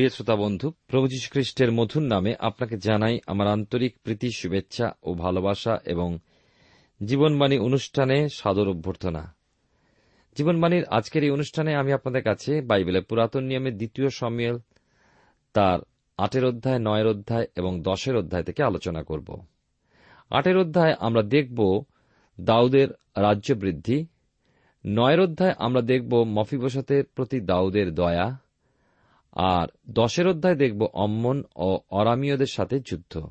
প্রিয় শ্রোতা বন্ধু, প্রভু খ্রিস্টের মধুর নামে আপনাকে জানাই আমার আন্তরিক প্রীতি, শুভেচ্ছা ও ভালোবাসা এবং জীবনবাণী অনুষ্ঠানে সাদর অভ্যর্থনা। জীবনবাণীর আজকের এই অনুষ্ঠানে আমি আপনাদের কাছে বাইবেলের পুরাতন নিয়মের দ্বিতীয় সম্মেল তার আটের অধ্যায়, নয়ের অধ্যায় এবং দশের অধ্যায় থেকে আলোচনা করব। আটের অধ্যায় আমরা দেখব দাউদের রাজ্য বৃদ্ধি নয়ের অধ্যায় আমরা দেখব মফিবসতের প্রতি দাউদের দয়া আর দশের অধ্যায় দেখব অম্মন ও অরামীয়দের সাথে যুদ্ধ।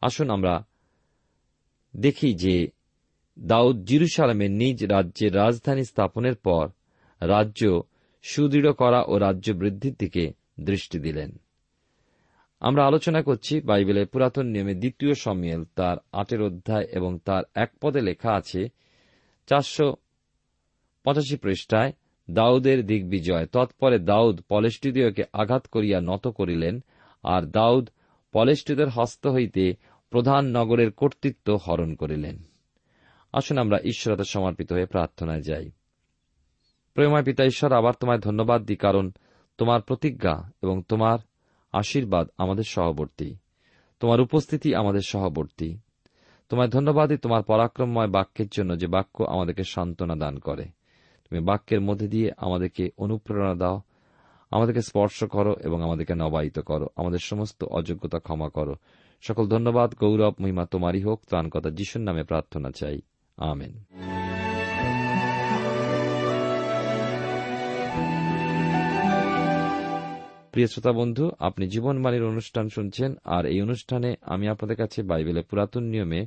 আসুন আমরা দেখি যে দাউদ জিরুসালামে নিজ রাজ্যের রাজধানী স্থাপনের পর রাজ্য সুদৃঢ় করা ও রাজ্য বৃদ্ধির দিকে দৃষ্টি দিলেন। আমরা আলোচনা করছি বাইবেলের পুরাতন নিয়মে দ্বিতীয় সম্মেল তার আটের অধ্যায় এবং তার এক পদে লেখা আছে, চারশো পঁচাশি পৃষ্ঠায় দাউদের দিগ্বিজয়। তৎপরে দাউদ পলেষ্টিদীয়কে আঘাত করিয়া নত করিলেন, আর দাউদ পলেষ্টিদের হস্ত হইতে প্রধান নগরের কর্তৃত্ব হরণ করিলেন। আসুন আমরা ঈশ্বরতে সমর্পিত হয়ে প্রার্থনায় যাই। প্রেমায় পিতা ঈশ্বর, আবার তোমায় ধন্যবাদ দিই, কারণ তোমার প্রতিজ্ঞা এবং তোমার আশীর্বাদ আমাদের সহবর্তী। তোমার উপস্থিতি আমাদের সহবর্তী। তোমায় ধন্যবাদ দিই তোমার পরাক্রমময় বাক্যের জন্য যে বাক্য আমাদেরকে সান্ত্বনা দান করে। তুমি বাক্যের মধ্যে দিয়ে আমাদেরকে অনুপ্রেরণা দাও, আমাদেরকে স্পর্শ করো এবং আমাদেরকে নবায়িত করো। আমাদের সমস্ত অযোগ্যতা ক্ষমা করো। সকল ধন্যবাদ, গৌরব, মহিমা তোমারই হোক ত্রাণকতা যিশুর নামে প্রার্থনা চাই। আমেন। প্রিয় শ্রোতা বন্ধু, আপনি জীবনবাণীর অনুষ্ঠান শুনছেন, আর এই অনুষ্ঠানে আমি আপনাদের কাছে বাইবেলের পুরাতন নিয়মে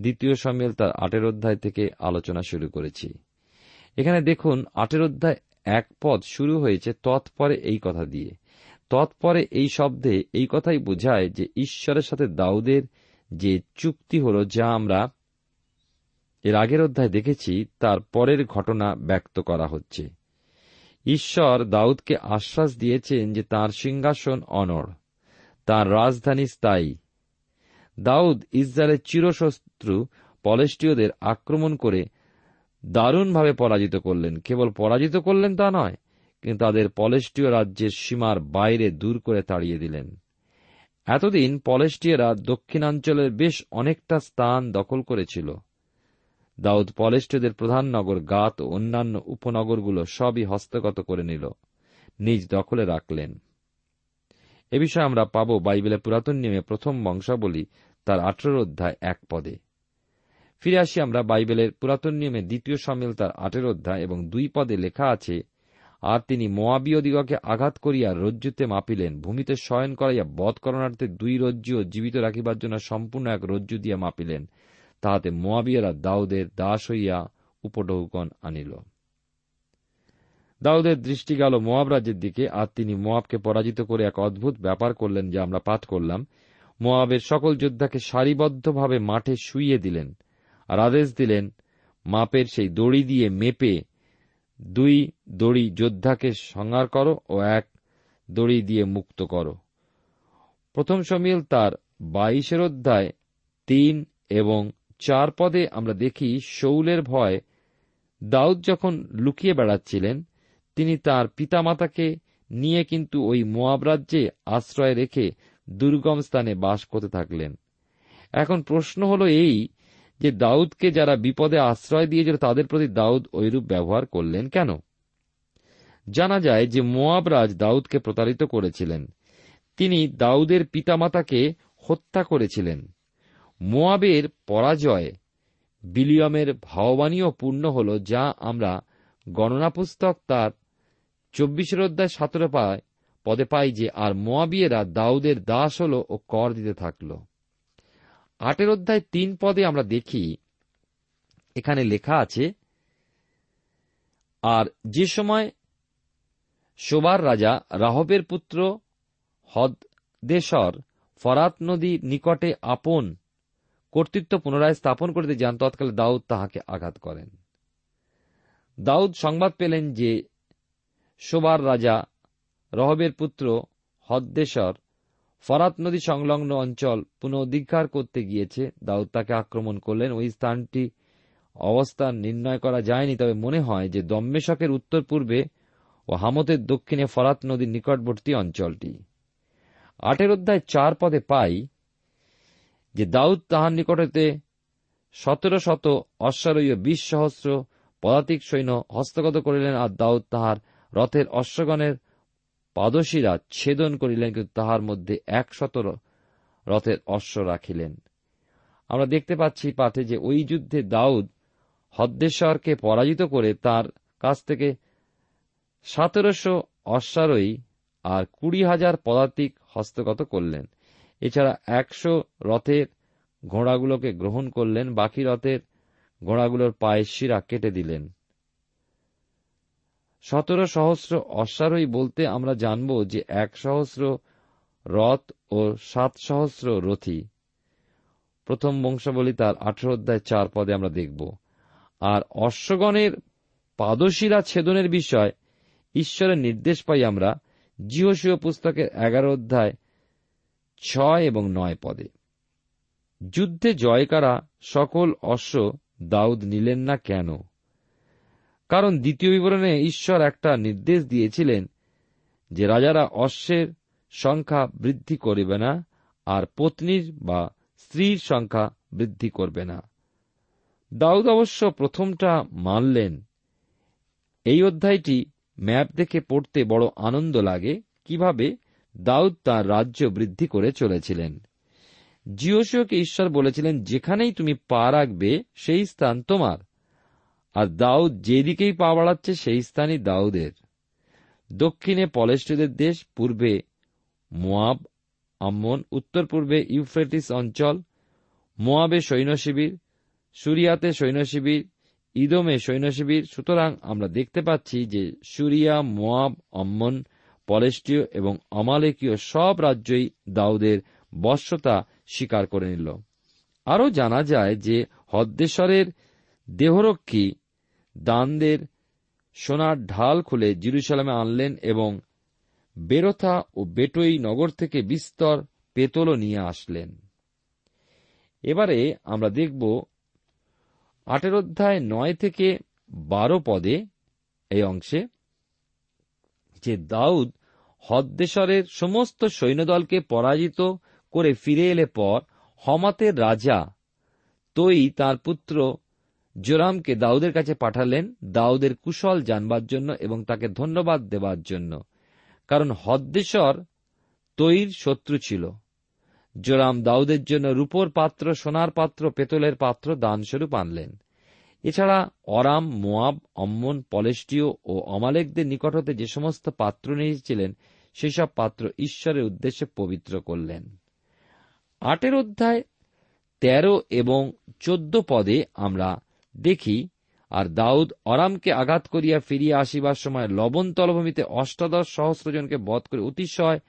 দ্বিতীয় সামিল তার আটের অধ্যায় থেকে আলোচনা শুরু করেছি। এখানে দেখুন, আটের অধ্যায় এক পদ শুরু হয়েছে তৎপরে এই কথা দিয়ে। তৎপরে এই শব্দে এই কথাই বোঝায় যে ঈশ্বরের সাথে দাউদের যে চুক্তি হল, যা আমরা এর আগের অধ্যায় দেখেছি, তার পরের ঘটনা ব্যক্ত করা হচ্ছে। ঈশ্বর দাউদকে আশ্বাস দিয়েছেন যে তার সিংহাসন অনড়, তার রাজধানী স্থায়ী। দাউদ ইসরায়েলের চিরশত্রু পলেষ্টীয়দের আক্রমণ করে দারুণভাবে পরাজিত করলেন। কেবল পরাজিত করলেন তা নয়, কিন্তু তাদের পলেষ্টীয় রাজ্যের সীমার বাইরে দূর করে তাড়িয়ে দিলেন। এতদিন পলেষ্টীয়রা দক্ষিণাঞ্চলের বেশ অনেকটা স্থান দখল করেছিল। দাউদ পলেষ্টীয়দের প্রধান নগর গাত ও অন্যান্য উপনগরগুলো সবই হস্তগত করে নিল, নিজ দখলে রাখলেন। এ বিষয়ে আমরা পাব বাইবেলের পুরাতন নিয়মে প্রথম বংশাবলী, তার আঠেরো অধ্যায় এক পদে। ফিরে আসি আমরা বাইবেলের পুরাতন নিয়মে দ্বিতীয় সামিল তার আঠেরো অধ্যায় এবং দুই পদে লেখা আছে, আর তিনি মোয়াবীয় দিগকে আঘাত করিয়া রজ্জুতে মাপিলেন, ভূমিতে শয়ন করাইয়া বধ করণার্থে দুই রজ্জু জীবিত রাখিবার জন্য সম্পূর্ণ এক রজ্জু দিয়া মাপিলেন। তাহাতে মোয়াবিয়ারা দাউদের দাস হইয়া উপঢৌকন আনিল। দাউদের দৃষ্টি গেল মোয়াব রাজ্যের দিকে, আর তিনি মোয়াবকে পরাজিত করে এক অদ্ভুত ব্যাপার করলেন যা আমরা পাঠ করলাম। মোয়াবের সকল যোদ্ধাকে সারিবদ্ধভাবে মাঠে শুইয়ে দিলেন। আর আদেশ দিলেন, মাপের সেই দড়ি দিয়ে মেপে দুই দড়ি যোদ্ধাকে সংহার করো ও এক দড়ি দিয়ে মুক্ত করো। প্রথম সমিল তার বাইশের অধ্যায় তিন এবং চার পদে আমরা দেখি শৌলের ভয় দাউদ যখন লুকিয়ে বেড়াচ্ছিলেন, তিনি তার পিতামাতাকে নিয়ে কিন্তু ওই মোয়াব রাজ্যে আশ্রয় রেখে দুর্গম স্থানে বাস করতে থাকলেন। এখন প্রশ্ন হল এই যে দাউদকে যারা বিপদে আশ্রয় দিয়েছিল, তাদের প্রতি দাউদ ঐরূপ ব্যবহার করলেন কেন? জানা যায় যে মোয়াব রাজ দাউদকে প্রতারিত করেছিলেন। তিনি দাউদের পিতামাতাকে হত্যা করেছিলেন। মোয়াবের পরাজয় বিলিয়মের ভাববাণীও পূর্ণ হল, যা আমরা গণনা পুস্তক তার চব্বিশের অধ্যায় সতেরো পায় পদে পাই যে, আর মোয়াবিয়েরা দাউদের দাস হল ও কর দিতে থাকল। আটের অধ্যায় তিন পদে আমরা দেখি, এখানে লেখা আছে, আর যে সময় শোবার রাজা রাহবের পুত্র হদেশ্বর ফরাত নদী নিকটে আপন কর্তৃত্ব পুনরায় স্থাপন করিতে যান, তৎকালে দাউদ তাহাকে আঘাত করেন। দাউদ সংবাদ পেলেন যে শোবার রাজা রহবের পুত্র হদ্দেশ্বর ফরাত নদী সংলগ্ন অঞ্চল পুনঃধিকার করতে গিয়েছে। দাউদ তাকে আক্রমণ করলেন। ওই স্থানটি অবস্থান নির্ণয় করা যায়নি। তবে মনে হয় যে দম্মেশকের উত্তর পূর্বে ও হামতের দক্ষিণে ফরাত নদীর নিকটবর্তী অঞ্চলটি। আটের অধ্যায় চার পদে পাই যে দাউদ তাহার নিকটতে সতেরো শত অশ্বারোহী বিশ সহস্র পদাতিক সৈন্য হস্তগত করিলেন আর দাউদ তাহার রথের অশ্বগণের পাদশীরা ছেদন করিলেন, কিন্তু তাহার মধ্যে একশত রথের অশ্ব রাখিলেন। আমরা দেখতে পাচ্ছি পাঠে যে ওই যুদ্ধে দাউদ হদ্দেশ্বরকে পরাজিত করে তার কাছ থেকে সতেরোশো অশ্বারোহী আর কুড়ি হাজার পদাতিক হস্তগত করলেন। এছাড়া একশো রথের ঘোড়াগুলোকে গ্রহণ করলেন, বাকি রথের ঘোড়াগুলোর পায়ের শিরা কেটে দিলেন। সতেরো সহস্র অশ্বারোহী বলতে আমরা জানব যে এক সহস্র রথ ও সাত সহস্র রথী। প্রথম বংশাবলী তার আঠেরো অধ্যায় চার পদে আমরা দেখব। আর অশ্বগণের পাদশিরা ছেদনের বিষয় ঈশ্বরের নির্দেশ পাই আমরা জিহসীয় পুস্তকের এগারো অধ্যায় ছয় এবং নয় পদে। যুদ্ধে জয় করা সকল অশ্ব দাউদ নিলেন না কেন? কারণ দ্বিতীয় বিবরণে ঈশ্বর একটা নির্দেশ দিয়েছিলেন যে রাজারা অশ্বের সংখ্যা বৃদ্ধি করবে না আর পত্নীর বা স্ত্রীর সংখ্যা বৃদ্ধি করবে না। দাউদ অবশ্য প্রথমটা মানলেন। এই অধ্যায়টি ম্যাপ দেখে পড়তে বড় আনন্দ লাগে কীভাবে দাউদ তার রাজ্য বৃদ্ধি করে চলেছিলেন। জিওসিওকে ঈশ্বর বলেছিলেন, যেখানেই তুমি পা রাখবে, সেই স্থান তোমার। আর দাউদ যেদিকেই পা বাড়াচ্ছে, সেই স্থানই দাউদের। দক্ষিণে পলেষ্টদের দেশ, পূর্বে মোয়াব আম্মন উত্তর পূর্বে ইউফ্রেটিস অঞ্চল, মোয়াবে সৈন্য শিবির সুরিয়াতে সৈন্যশিবির, ইদমে সৈন্যশিবির। সুতরাং আমরা দেখতে পাচ্ছি যে সুরিয়া, মোয়াব অম্মন পলেষ্টীয় এবং অমালেকীয় সব রাজ্যই দাউদের বশ্যতা স্বীকার করে নিল। আরও জানা যায় যে হদ্দেশ্বরের দেহরক্ষী দানদের সোনার ঢাল খুলে জিরুসালামে আনলেন এবং বেরোথা ও বেটই নগর থেকে বিস্তর পেতলও নিয়ে আসলেন। এবারে আমরা দেখব আটের অধ্যায় নয় থেকে বারো পদে এই অংশে যে দাউদ হদ্দেশ্বরের সমস্ত সৈন্যদলকে পরাজিত করে ফিরে এলে পর হমাতের রাজা তৈ তার পুত্র জোরামকে দাউদের কাছে পাঠালেন দাউদের কুশল জানবার জন্য এবং তাকে ধন্যবাদ দেবার জন্য। কারণ হদ্দেশ্বর তৈর শত্রু ছিল। জোরাম দাউদের জন্য রূপোর পাত্র, সোনার পাত্র, পেতলের পাত্র দানস্বরূপ আনলেন। এছাড়া অরাম, মোয়াব, অম্মন, পলেষ্টীয় ও অমালেকদের নিকট হতে যে সমস্ত পাত্র নিয়েছিলেন, সেসব পাত্র ঈশ্বরের উদ্দেশ্যে পবিত্র করলেন। আটের অধ্যায় তেরো এবং চোদ্দ পদে আমরা দেখি, আর দাউদ অরামকে আঘাত করিয়া ফিরিয়া আসিবার সময় লবণ তলভূমিতে অষ্টাদশ সহস্রজনকে বধ করে অতিশয়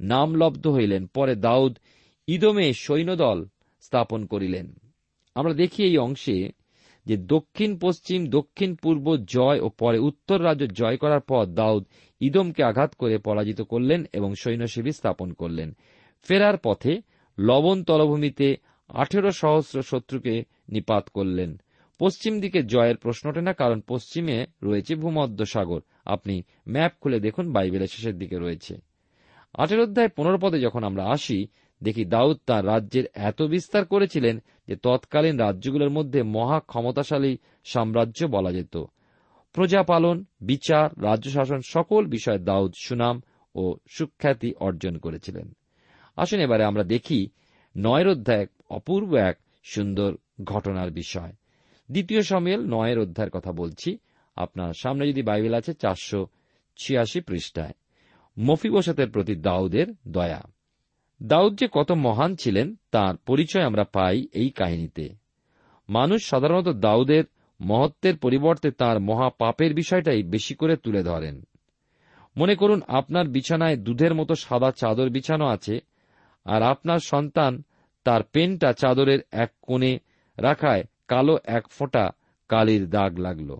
নামলব্ধ হইলেন। পরে দাউদ ইদমে সৈন্যদল স্থাপন করিলেন। আমরা দেখি এই অংশে যে দক্ষিণ পশ্চিম, দক্ষিণ পূর্ব জয় ও পরে উত্তর রাজ্য জয় করার পর দাউদ ইদমকে আঘাত করে পরাজিত করলেন এবং সৈন্য শিবির স্থাপন করলেন। ফেরার পথে লবণ তলভূমিতে আঠেরো সহস্র শত্রুকে নিপাত করলেন। পশ্চিম দিকে জয়ের প্রশ্ন ওঠে না, কারণ পশ্চিমে রয়েছে ভূমধ্য সাগর। আপনি ম্যাপ খুলে দেখুন, বাইবেলের শেষের দিকে রয়েছে। আটের অধ্যায় পনেরো পদে যখন আমরা আসি, দেখি দাউদ তার রাজ্যের এত বিস্তার করেছিলেন যে তৎকালীন রাজ্যগুলোর মধ্যে মহা ক্ষমতাশালী সাম্রাজ্য বলা যেত। প্রজাপালন বিচার, রাজ্য শাসন সকল বিষয়ে দাউদ সুনাম ও সুখ্যাতি অর্জন করেছিলেন। আসুন এবারে আমরা দেখি নয়ের অধ্যায় অপূর্ব এক সুন্দর ঘটনার বিষয়। দ্বিতীয় সমেল নয়ের অধ্যায়ের কথা বলছি। আপনার সামনে যদি বাইবেল আছে, চারশো ছিয়াশি পৃষ্ঠায়। মফিবসতের প্রতি দাউদের দয়া। দাউদ যে কত মহান ছিলেন, তার পরিচয় আমরা পাই এই কাহিনীতে। মানুষ সাধারণত দাউদের মহত্বের পরিবর্তে তার মহা পাপের বিষয়টাই বেশি করে তুলে ধরেন। মনে করুন, আপনার বিছানায় দুধের মতো সাদা চাদর বিছানো আছে, আর আপনার সন্তান তার পেনটা চাদরের এক কোণে রাখায় কালো এক ফোঁটা কালির দাগ লাগল।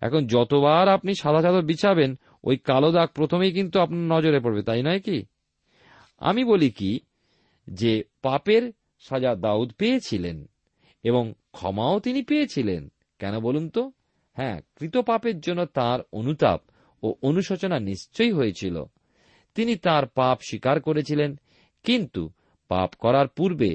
এখন যতবার আপনি সাদা চাদর বিছাবেন, ওই কালো দাগ প্রথমেই কিন্তু আপনার নজরে পড়বে, তাই নয় কি? আমি বলি কি যে, পাপের সাজা দাউদ পেয়েছিলেন এবং ক্ষমাও তিনি পেয়েছিলেন। কেন বলুন তো? হ্যাঁ কৃত পাপের জন্য তার অনুতাপ ও অনুশোচনা নিশ্চয়ই হয়েছিল। তিনি তার পাপ স্বীকার করেছিলেন, কিন্তু পাপ করার পূর্বে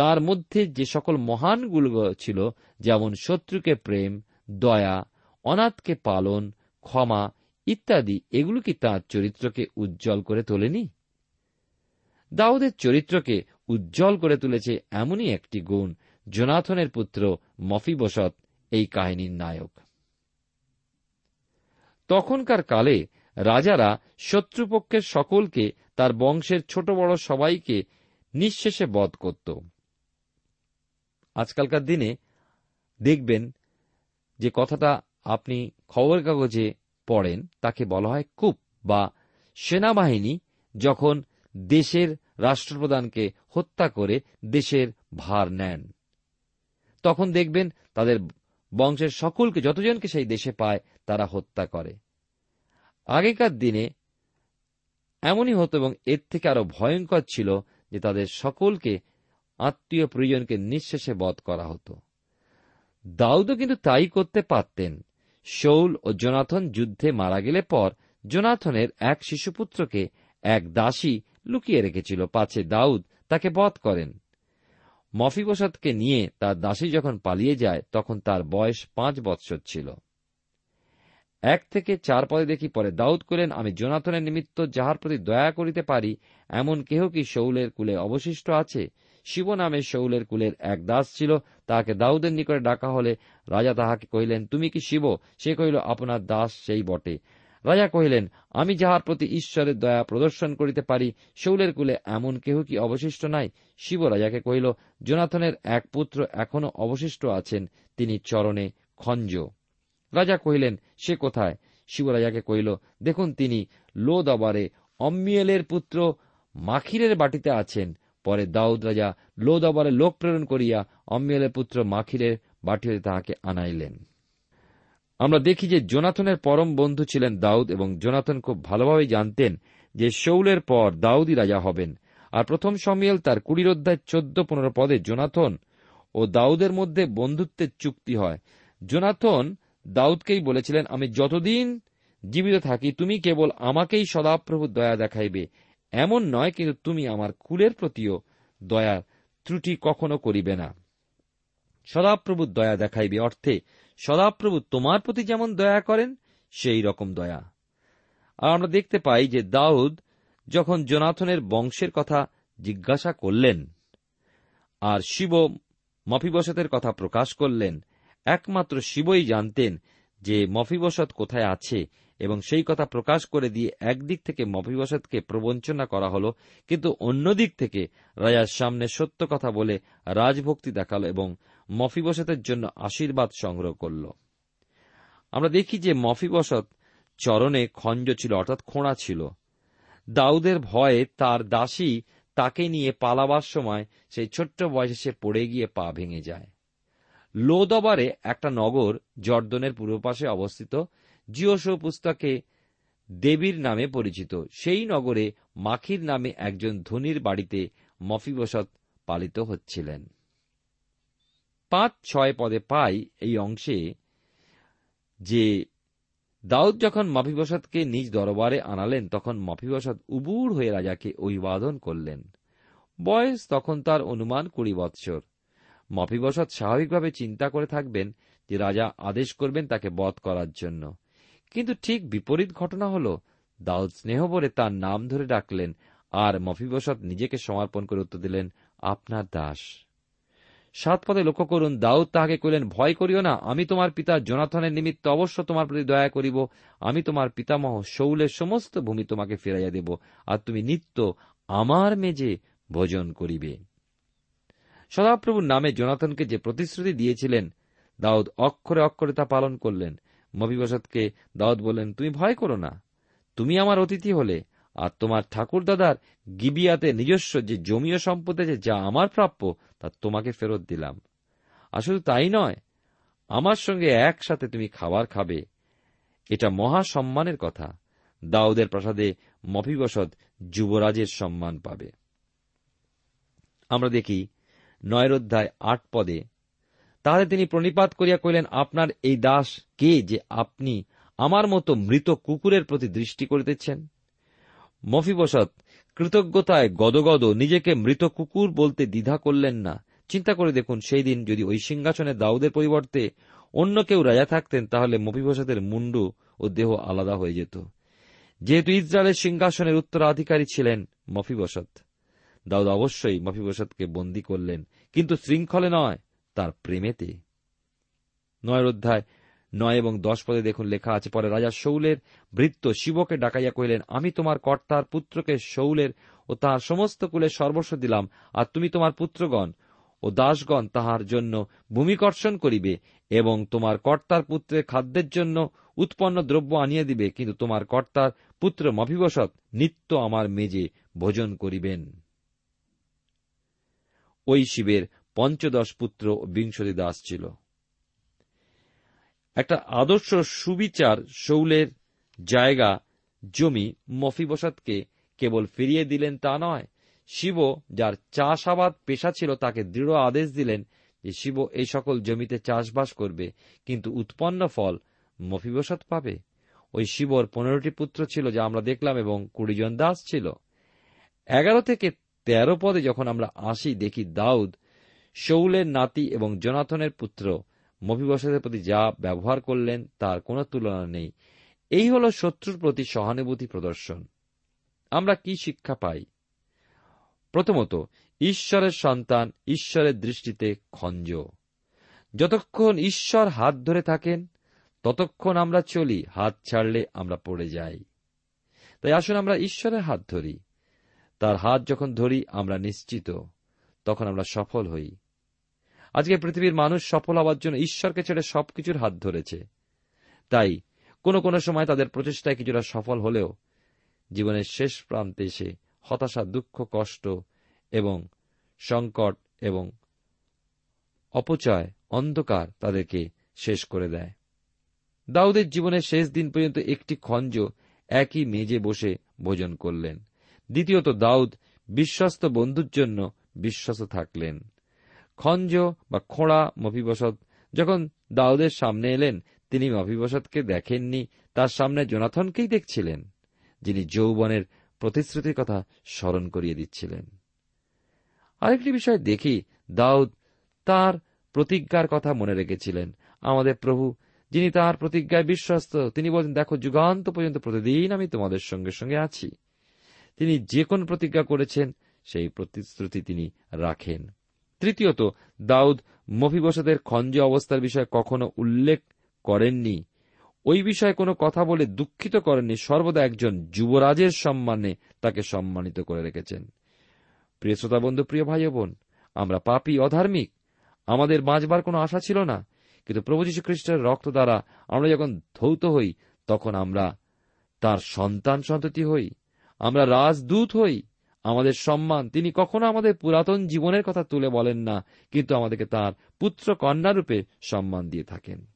তার মধ্যে যে সকল মহানগুলো ছিল, যেমন শত্রুকে প্রেম, দয়া, অনাথকে পালন, ক্ষমা ইত্যাদি, এগুলো কি তাঁর চরিত্রকে উজ্জ্বল করে তোলেনি? দাউদের চরিত্রকে উজ্জ্বল করে তুলেছে এমনই একটি গুণ, জোনাথনের পুত্র মফিবসত, এই কাহিনীর নায়ক। তখনকার কালে রাজারা শত্রুপক্ষের সকলকে তার বংশের ছোট বড় সবাইকে নিঃশেষে বধ করত। আজকালকার দিনে দেখবেন যে কথাটা আপনি খবর কাগজে পড়েন, তাকে বলা হয় কূপ বা সেনাবাহিনী যখন দেশের রাষ্ট্রপ্রধানকে হত্যা করে দেশের ভার নেন। তখন দেখবেন তাদের বংশের সকলকে, যতজনকে সেই দেশে পায়, তারা হত্যা করে। আগেকার দিনে এমনই হতো এবং এর থেকে আরও ভয়ঙ্কর ছিল যে তাদের সকলকে আত্মীয় প্রিয়জনকে নিঃশেষে বধ করা হতো। দাউদও কিন্তু তাই করতে পারতেন। শৌল ও জোনাথন যুদ্ধে মারা গেলে পর জোনাথনের এক শিশুপুত্রকে এক দাসী লুকিয়ে রেখেছিল, পাছে দাউদ তাকে বধ করেন। মফিবসাদকে নিয়ে তার দাসী যখন পালিয়ে যায়, তখন তার বয়স পাঁচ বৎসর ছিল। এক থেকে চার পদে দেখি পরে দাউদ করেন আমি জোনাথনের নিমিত্ত যাহার প্রতি দয়া করিতে পারি, এমন কেহ কি শৌলের কুলে অবশিষ্ট আছে? শিব নামে শৌলের কুলের এক দাস ছিল। তাহাকে দাউদের নিকটে ডাকা হলে রাজা তাহাকে কহিলেন, তুমি কি শিব? সে কহিল, আপনার দাস সেই বটে। রাজা কহিলেন, আমি যাহার প্রতি ঈশ্বরের দয়া প্রদর্শন করিতে পারি, শৌলের কুলে এমন কেহ কি অবশিষ্ট নাই? শিব রাজাকে কহিল, জোনাথনের এক পুত্র এখনও অবশিষ্ট আছেন, তিনি চরণে খঞ্জ। রাজা কহিলেন, সে কোথায়? শিব রাজাকে কহিল, দেখুন তিনি লো দবারে অম্মিয়েলের পুত্র মাখিরের বাটিতে আছেন। পরে দাউদ রাজা লো দবারে লোক প্রেরণ করিয়া অম্মিয়েলের পুত্র মাখিরের বাটিতে তাহাকে আনাইলেন। আমরা দেখি যে জোনাথনের পরম বন্ধু ছিলেন দাউদ এবং জোনাথন খুব ভালোভাবে জানতেন যে শৌলের পর দাউদই রাজা হবেন। আর প্রথম সমিয়েল তার কুড়ির অধ্যায় চোদ্দ পনেরো পদে জোনাথন ও দাউদের মধ্যে বন্ধুত্বের চুক্তি হয়। জোনাথন দাউদকেই বলেছিলেন, আমি যতদিন জীবিত থাকি, তুমি কেবল আমাকেই সদাপ্রভু দয়া দেখাইবে। এমন নয় কিন্তু তুমি আমার কুলের প্রতিও দয়া, ত্রুটি কখনো করিবে না। সদাপ্রভু দয়া দেখাইবে অর্থে, সদাপ্রভু তোমার প্রতি যেমন দয়া করেন, সেই রকম দয়া। আর আমরা দেখতে পাই যে দাউদ যখন জোনাথনের বংশের কথা জিজ্ঞাসা করলেন, আর শিব মফিবসতের কথা প্রকাশ করলেন, একমাত্র শিবই জানতেন যে মফিবসত কোথায় আছে এবং সেই কথা প্রকাশ করে দিয়ে একদিক থেকে মফিবসতকে প্রবঞ্চনা করা হল, কিন্তু অন্যদিক থেকে রাজার সামনে সত্য কথা বলে রাজভক্তি দেখাল এবং মফিবসতের জন্য আশীর্বাদ সংগ্রহ করল। আমরা দেখি যে মফিবসত চরণে খঞ্জ ছিল, অর্থাৎ খোঁড়া ছিল। দাউদের ভয়ে তার দাসী তাকে নিয়ে পালাবার সময় সেই ছোট্ট বয়সে সে পড়ে গিয়ে পা ভেঙে যায়। লোদবারে একটা নগর জর্দনের পূর্ব পাশে অবস্থিত জিওসো পুস্তকে দেবীর নামে পরিচিত। সেই নগরে মাখির নামে একজন ধনির বাড়িতে মফিবসত পালিত হচ্ছিলেন। পাঁচ ছয় পদে পাই এই অংশে যে দাউদ যখন মফিবসতকে নিজ দরবারে আনালেন, তখন মফিবসত উবুর হয়ে রাজাকে অভিবাদন করলেন। বয়স তখন তার অনুমান কুড়ি বৎসর। মফিবসত স্বাভাবিকভাবে চিন্তা করে থাকবেন যে রাজা আদেশ করবেন তাকে বধ করার জন্য। কিন্তু ঠিক বিপরীত ঘটনা হল, দাউদ স্নেহ বলে তার নাম ধরে ডাকলেন আর মফিবসত নিজেকে সমর্পণ করে উত্তর দিলেন, আপনার দাস। সাত পদে লক্ষ্য করুন, দাউদ তাহাকে কহিলেন, ভয় করিও না, আমি তোমার পিতা জনাথনের নিমিত্ত অবশ্য তোমার প্রতি দয়া করিব। আমি তোমার পিতামহ শৌলের সমস্ত ভূমি তোমাকে ফেরাইয়া দেব, আর তুমি নিত্য আমার মেজে ভোজন করিবে। সদাপ্রভুর নামে জনাথনকে যে প্রতিশ্রুতি দিয়েছিলেন, দাউদ অক্ষরে অক্ষরে তা পালন করলেন। মবিবসতকে দাউদ বললেন, তুমি ভয় করো না। তুমি আমার অতিথি হলে আর তোমার ঠাকুর দাদার গিবিয়াতে নিজস্ব যে জমিও সম্পদ আছে, যা আমার প্রাপ্য, তা তোমাকে ফেরত দিলাম। আর শুধু তাই নয়। আমার সঙ্গে একসাথে তুমি খাবার খাবে। এটা মহা সম্মানের কথা। দাউদের প্রাসাদে মফিবসদ যুবরাজের সম্মান পাবে। আমরা দেখি নয়ের অধ্যায় আট পদে তাহলে তিনি প্রণিপাত করিয়া কহিলেন, আপনার এই দাস কে যে আপনি আমার মতো মৃত কুকুরের প্রতি দৃষ্টি করিতেছেন? মফিবসত, কৃতজ্ঞতায় গদগদ নিজেকে মৃত কুকুর বলতে দ্বিধা করলেন না। চিন্তা করে দেখুন, সেই দিন যদি ওই সিংহাসনে দাউদের পরিবর্তে অন্য কেউ রাজা থাকতেন, তাহলে মফিবসতের মুন্ডু ও দেহ আলাদা হয়ে যেত। যেহেতু ইসরায়েলের সিংহাসনের উত্তরাধিকারী ছিলেন মফিবসত। দাউদ অবশ্যই মফিবসতকে বন্দী করলেন, কিন্তু শৃঙ্খলে নয়। তার প্রেমেতে। নয়ের অধ্যায় নয় এবং দশ পদে দেখুন লেখা আছে, পরে রাজা শৌলের ভৃত্য শিবকে ডাকাইয়া কহিলেন, আমি তোমার কর্তার পুত্রকে শৌলের ও তাহার সমস্ত কুলে সর্বস্ব দিলাম, আর তুমি তোমার পুত্রগণ ও দাসগণ তাহার জন্য ভূমিকর্ষণ করিবে এবং তোমার কর্তার পুত্রের খাদ্যের জন্য উৎপন্ন দ্রব্য আনিয়ে দিবে, কিন্তু তোমার কর্তার পুত্র মভিবসত নিত্য আমার মেজে ভোজন করিবেন। ওই শিবের পঞ্চদশ পুত্র বিংশতি দাস ছিল। একটা আদর্শ সুবিচার শৌলের জায়গা, জমি মফিবসাদকে কেবল ফিরিয়ে দিলেন তা নয়, শিব যার চাষাবাদ পেশা ছিল তাকে দৃঢ় আদেশ দিলেন যে শিব এই সকল জমিতে চাষবাস করবে, কিন্তু উৎপন্ন ফল মফিবসাদ পাবে। ওই শিবর পনেরোটি পুত্র ছিল যা আমরা দেখলাম এবং কুড়ি জন দাস ছিল। এগারো থেকে তেরো পদে যখন আমরা আসি, দেখি দাউদ শৌলের নাতি এবং জনাথনের পুত্র মফিবসতের প্রতি যা ব্যবহার করলেন, তার কোনো তুলনা নেই। এই হল শত্রুর প্রতি সহানুভূতি প্রদর্শন। আমরা কি শিক্ষা পাই? প্রথমত, ঈশ্বরের সন্তান ঈশ্বরের দৃষ্টিতে খঞ্জ। যতক্ষণ ঈশ্বর হাত ধরে থাকেন, ততক্ষণ আমরা চলি, হাত ছাড়লে আমরা পড়ে যাই। তাই আসুন আমরা ঈশ্বরের হাত ধরি। তার হাত যখন ধরি, আমরা নিশ্চিত, তখন আমরা সফল হই। আজকে পৃথিবীর মানুষ সফল হওয়ার জন্য ঈশ্বরকে ছেড়ে সবকিছুর হাত ধরেছে। তাই, কোনো কোনো সময় তাদের প্রচেষ্টায় কিছুটা সফল হলেও জীবনের শেষ প্রান্তে এসে হতাশা, দুঃখ, কষ্ট এবং সংকট এবং অপচয়, অন্ধকার তাদেরকে শেষ করে দেয়। দাউদের জীবনের শেষ দিন পর্যন্ত একটি খঞ্জ একই মেজে বসে ভোজন করলেন। দ্বিতীয়ত, দাউদ বিশ্বস্ত বন্ধুর জন্য বিশ্বস্ত থাকলেন। খঞ্জ বা খোঁড়া মফিবসত। যখন দাউদের সামনে এলেন, তিনি মফিবসতকে দেখেননি, তার সামনে জোনাথনকেই দেখছিলেন, যিনি যৌবনের প্রতিশ্রুতির কথা স্মরণ করিয়ে দিচ্ছিলেন। আরেকটি বিষয় দেখি, দাউদ তার প্রতিজ্ঞার কথা মনে রেখেছিলেন। আমাদের প্রভু, যিনি তার প্রতিজ্ঞায় বিশ্বস্ত, তিনি বলেন দেখো, যুগান্ত পর্যন্ত প্রতিদিন আমি তোমাদের সঙ্গে সঙ্গে আছি। তিনি যে কোন প্রতিজ্ঞা করেছেন, সেই প্রতিশ্রুতি তিনি রাখেন। তৃতীয়ত, দাউদ মফিবসদের খঞ্জ অবস্থার বিষয়ে কখনো উল্লেখ করেননি। ওই বিষয়ে কোনো কথা বলে দুঃখিত করেননি, সর্বদা একজন যুবরাজের সম্মানে তাকে সম্মানিত করে রেখেছেন। প্রিয় শ্রোতা বন্ধু, প্রিয় ভাই বোন, আমরা পাপি, অধার্মিক, আমাদের বাঁচবার কোনো আশা ছিল না, কিন্তু প্রভু যীশু খ্রিস্টের রক্ত দ্বারা আমরা যখন ধৌত হই, তখন আমরা তার সন্তান সন্ততি হই, আমরা রাজদূত হই আমাদের সম্মান। তিনি কখনো আমাদের পুরাতন জীবনের কথা তুলে বলেন না, কিন্তু আমাদেরকে তার পুত্র কন্যা রূপে সম্মান দিয়ে থাকেন।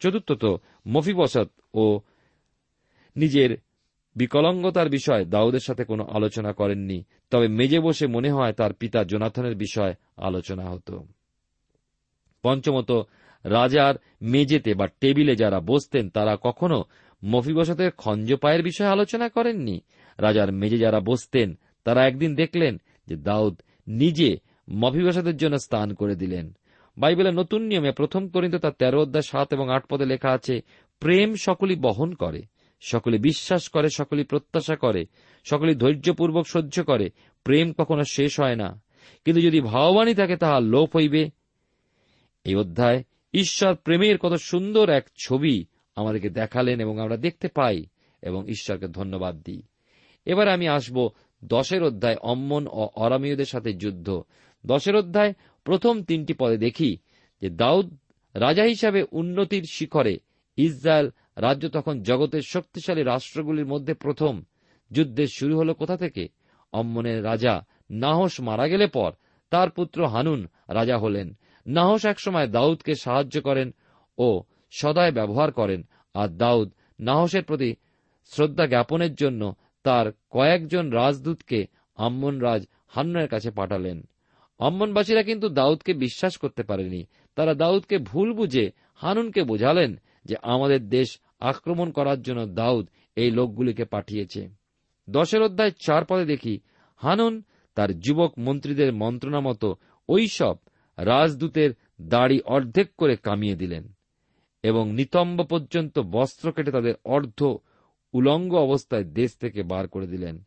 চতুর্থত, মফিবসত ও নিজের বিকলঙ্গতার বিষয় দাউদের সাথে কোনো আলোচনা করেননি, তবে মেজে বসে মনে হয় তার পিতা জোনাথনের বিষয় আলোচনা হতো। পঞ্চমত, রাজার মেজেতে বা টেবিলে যারা বসতেন, তারা কখনো মফিবসতের খঞ্জ পায়ের বিষয়ে আলোচনা করেননি? রাজার মেজে যারা বসতেন তারা একদিন দেখলেন যে দাউদ নিজে মফিবসতের জন্য স্থান করে দিলেন। বাইবেলের নতুন নিয়মে প্রথম করিন্ত তার তেরো অধ্যায় সাত এবং আট পদে লেখা আছে, প্রেম সকলই বহন করে, সকলে বিশ্বাস করে সকলে প্রত্যাশা করে সকলে ধৈর্যপূর্বক সহ্য করে, প্রেম কখনো শেষ হয় না। কিন্তু যদি ভাববাণী থাকে তাহা লোপ হইবে। এই অধ্যায়, ঈশ্বর প্রেমের কত সুন্দর এক ছবি আমাদেরকে দেখালেন এবং আমরা দেখতে পাই এবং ঈশ্বরকে ধন্যবাদ দিই। এবার আমি আসব দশের অধ্যায় অম্মন ও অরামীয়দের সাথে যুদ্ধ। দশের অধ্যায় প্রথম তিনটি পদে দেখি যে দাউদ রাজা হিসাবে উন্নতির শিখরে ইসরায়েল রাজ্য তখন জগতের শক্তিশালী রাষ্ট্রগুলির মধ্যে প্রথম। যুদ্ধের শুরু হল কোথা থেকে? অম্মনের রাজা নাহস মারা গেলে পর তার পুত্র হানুন রাজা হলেন। নাহস একসময় দাউদকে সাহায্য করেন ও সদায় ব্যবহার করেন, আর দাউদ নাহসের প্রতি শ্রদ্ধা জ্ঞাপনের জন্য তার কয়েকজন রাজদূতকে আম্মন রাজ হান্নের কাছে পাঠালেন। অম্মনবাসীরা কিন্তু দাউদকে বিশ্বাস করতে পারেনি। তারা দাউদকে ভুল বুঝে হানুনকে বোঝালেন যে আমাদের দেশ আক্রমণ করার জন্য দাউদ এই লোকগুলিকে পাঠিয়েছে। দশের অধ্যায় চার পদে দেখি, হানুন তার যুবক মন্ত্রীদের মন্ত্রণা মতো ওইসব রাজদূতের দাড়ি অর্ধেক করে কামিয়ে দিলেন এবং নিতম্ব পর্যন্ত বস্ত্র কেটে তাদের অর্ধ উলঙ্গ অবস্থায় দেশ থেকে বার করে দিলেন।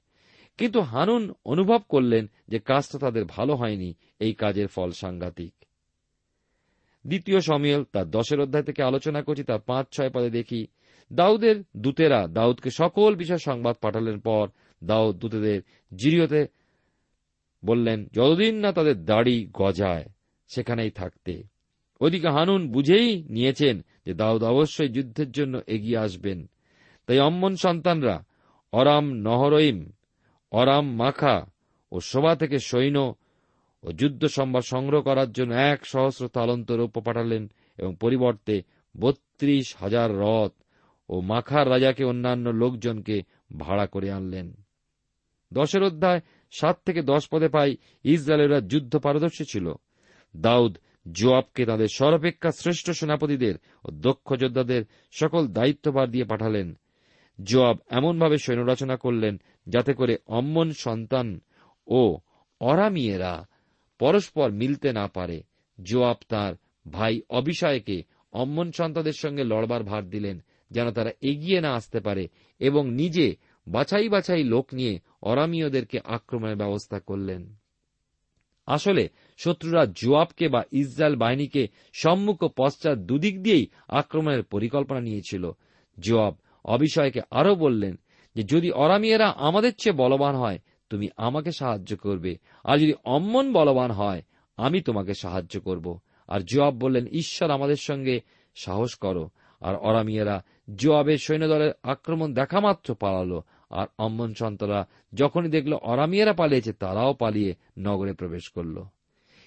কিন্তু হানুন অনুভব করলেন যে কাজটা তাদের ভালো হয়নি, এই কাজের ফল সাংঘাতিক। দ্বিতীয় সমিয়ল তার দশের অধ্যায় থেকে আলোচনা করছি, তার পাঁচ, ছয় পদে দেখি, দাউদের দূতেরা দাউদকে সকল বিষয় সংবাদ পাঠালেন পর দাউদ দূতেদের জিরিয়তে বললেন, যতদিন না তাদের দাড়ি গজায়, সেখানেই থাকতে। ওদিকে হানুন বুঝেই নিয়েছেন যে দাউদ অবশ্যই যুদ্ধের জন্য এগিয়ে আসবেন। তাই অম্মন সন্তানরা অরাম নহরইম, অরাম মাখা ও শোভা থেকে সৈন্য ও যুদ্ধ সম্ভার সংগ্রহ করার জন্য এক সহস্র তালন্ত রৌপ্য পাঠালেন এবং পরিবর্তে বত্রিশ হাজার রথ ও মাখার রাজাকে অন্যান্য লোকজনকে ভাড়া করে আনলেন। দশের অধ্যায় সাত থেকে দশ পদে পাই ইসরায়েলেরা যুদ্ধ পারদর্শী ছিল। দাউদ জোয়াবকে তাদের সর্বাপেক্ষা শ্রেষ্ঠ সেনাপতিদের ও দক্ষ যোদ্ধাদের সকল দায়িত্বভার দিয়ে পাঠালেন। জোয়াব এমনভাবে সৈন্য রচনা করলেন যাতে করে অম্মন সন্তান ও অরামিয়েরা পরস্পর মিলতে না পারে। জোয়াব তার ভাই অবিষয়কে অম্মন সন্তানদের সঙ্গে লড়বার ভার দিলেন যেন তারা এগিয়ে না আসতে পারে এবং নিজে বাছাই বাছাই লোক নিয়ে অরামীয়দেরকে আক্রমণের ব্যবস্থা করলেন। আসলে শত্রুরা জোয়াবকে বা ইসরায়েল বাহিনীকে সম্মুখ পশ্চাৎ দুদিক দিয়েই আক্রমণের পরিকল্পনা নিয়েছিল। জোয়াব অবিষয়কে আরও বললেন যে, যদি অরামিয়েরা আমাদের চেয়ে বলবান হয়, তুমি আমাকে সাহায্য করবে। আর যদি অম্মন বলবান হয়, আমি তোমাকে সাহায্য করব। আর জোয়াব বললেন, ঈশ্বর আমাদের সঙ্গে সাহস করো। আর অরামিয়েরা জোয়াবের সৈন্যদলের আক্রমণ দেখা মাত্র পালালো। আর অম্মন সন্তরা যখনই দেখল অরামিয়েরা পালিয়েছে, তারাও পালিয়ে নগরে প্রবেশ করল।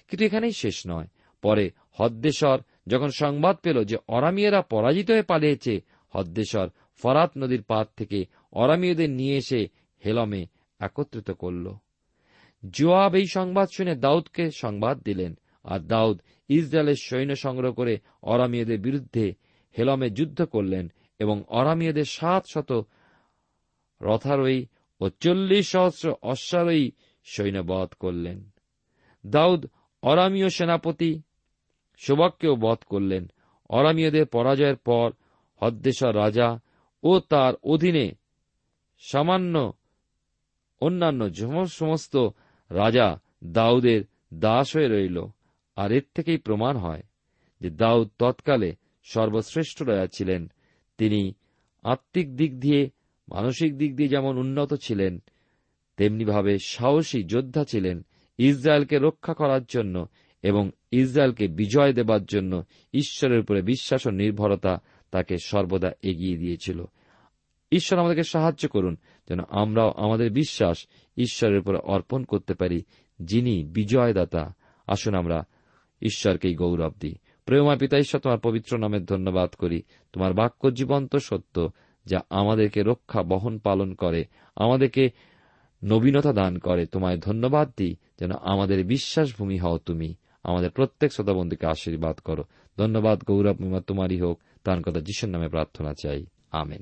কিন্তু এখানেই শেষ নয়। পরে হদ্দেশ্বর যখন সংবাদ পেল যে অরামিয়েরা পরাজিত হয়ে পালিয়েছে হদ্দেশ্বর ফরাত নদীর পার থেকে অরামিয়দের নিয়ে এসে হেলমে একত্রিত করল। জোয়াব এই সংবাদ শুনে দাউদকে সংবাদ দিলেন আর দাউদ ইসরায়েলের সৈন্য সংগ্রহ করে অরামিয়দের বিরুদ্ধে হেলমে যুদ্ধ করলেন এবং অরামিয়দের সাত শত রথারোহী ও চল্লিশ সহস্র অশ্বারোহী সৈন্যবধ করলেন। দাউদ অরামীয় সেনাপতি শোভককেও বধ করলেন। অরামীয়দের পরাজয়ের পর হদ্দেশ্বর রাজা ও তার অধীনে সামান্য অন্যান্য সমস্ত রাজা দাউদের দাস হয়ে রইল। আর এর থেকেই প্রমাণ হয় যে দাউদ তৎকালে সর্বশ্রেষ্ঠ রাজা ছিলেন। তিনি আত্মিক দিক দিয়ে, মানসিক দিক দিয়ে যেমন উন্নত ছিলেন, তেমনিভাবে সাহসী যোদ্ধা ছিলেন ইসরায়েলকে রক্ষা করার জন্য এবং ইসরায়েলকে বিজয় দেবার জন্য ঈশ্বরের উপরে বিশ্বাস ও নির্ভরতা তাকে সর্বদা এগিয়ে দিয়েছিল। ঈশ্বর আমাদেরকে সাহায্য করুন, যেন আমরাও আমাদের বিশ্বাস ঈশ্বরের উপরে অর্পণ করতে পারি, যিনি বিজয়দাতা। আসুন আমরা ঈশ্বরকেই গৌরব দিই। প্রেমা পিতা, ঈশ্বর, তোমার পবিত্র নামের ধন্যবাদ করি। তোমার বাক্য জীবন্ত সত্য, যা আমাদেরকে রক্ষা, বহন, পালন করে। আমাদেরকে নবীনতা দান করে। তোমায় ধন্যবাদ দিই, যেন আমাদের বিশ্বাসভূমি হও তুমি। আমাদের প্রত্যেক শ্রোতাবন্ধুকে আশীর্বাদ করো। ধন্যবাদ গৌরব মিমা তোমারই হোক। তার কথা যিশুর নামে প্রার্থনা চাই। আমেন।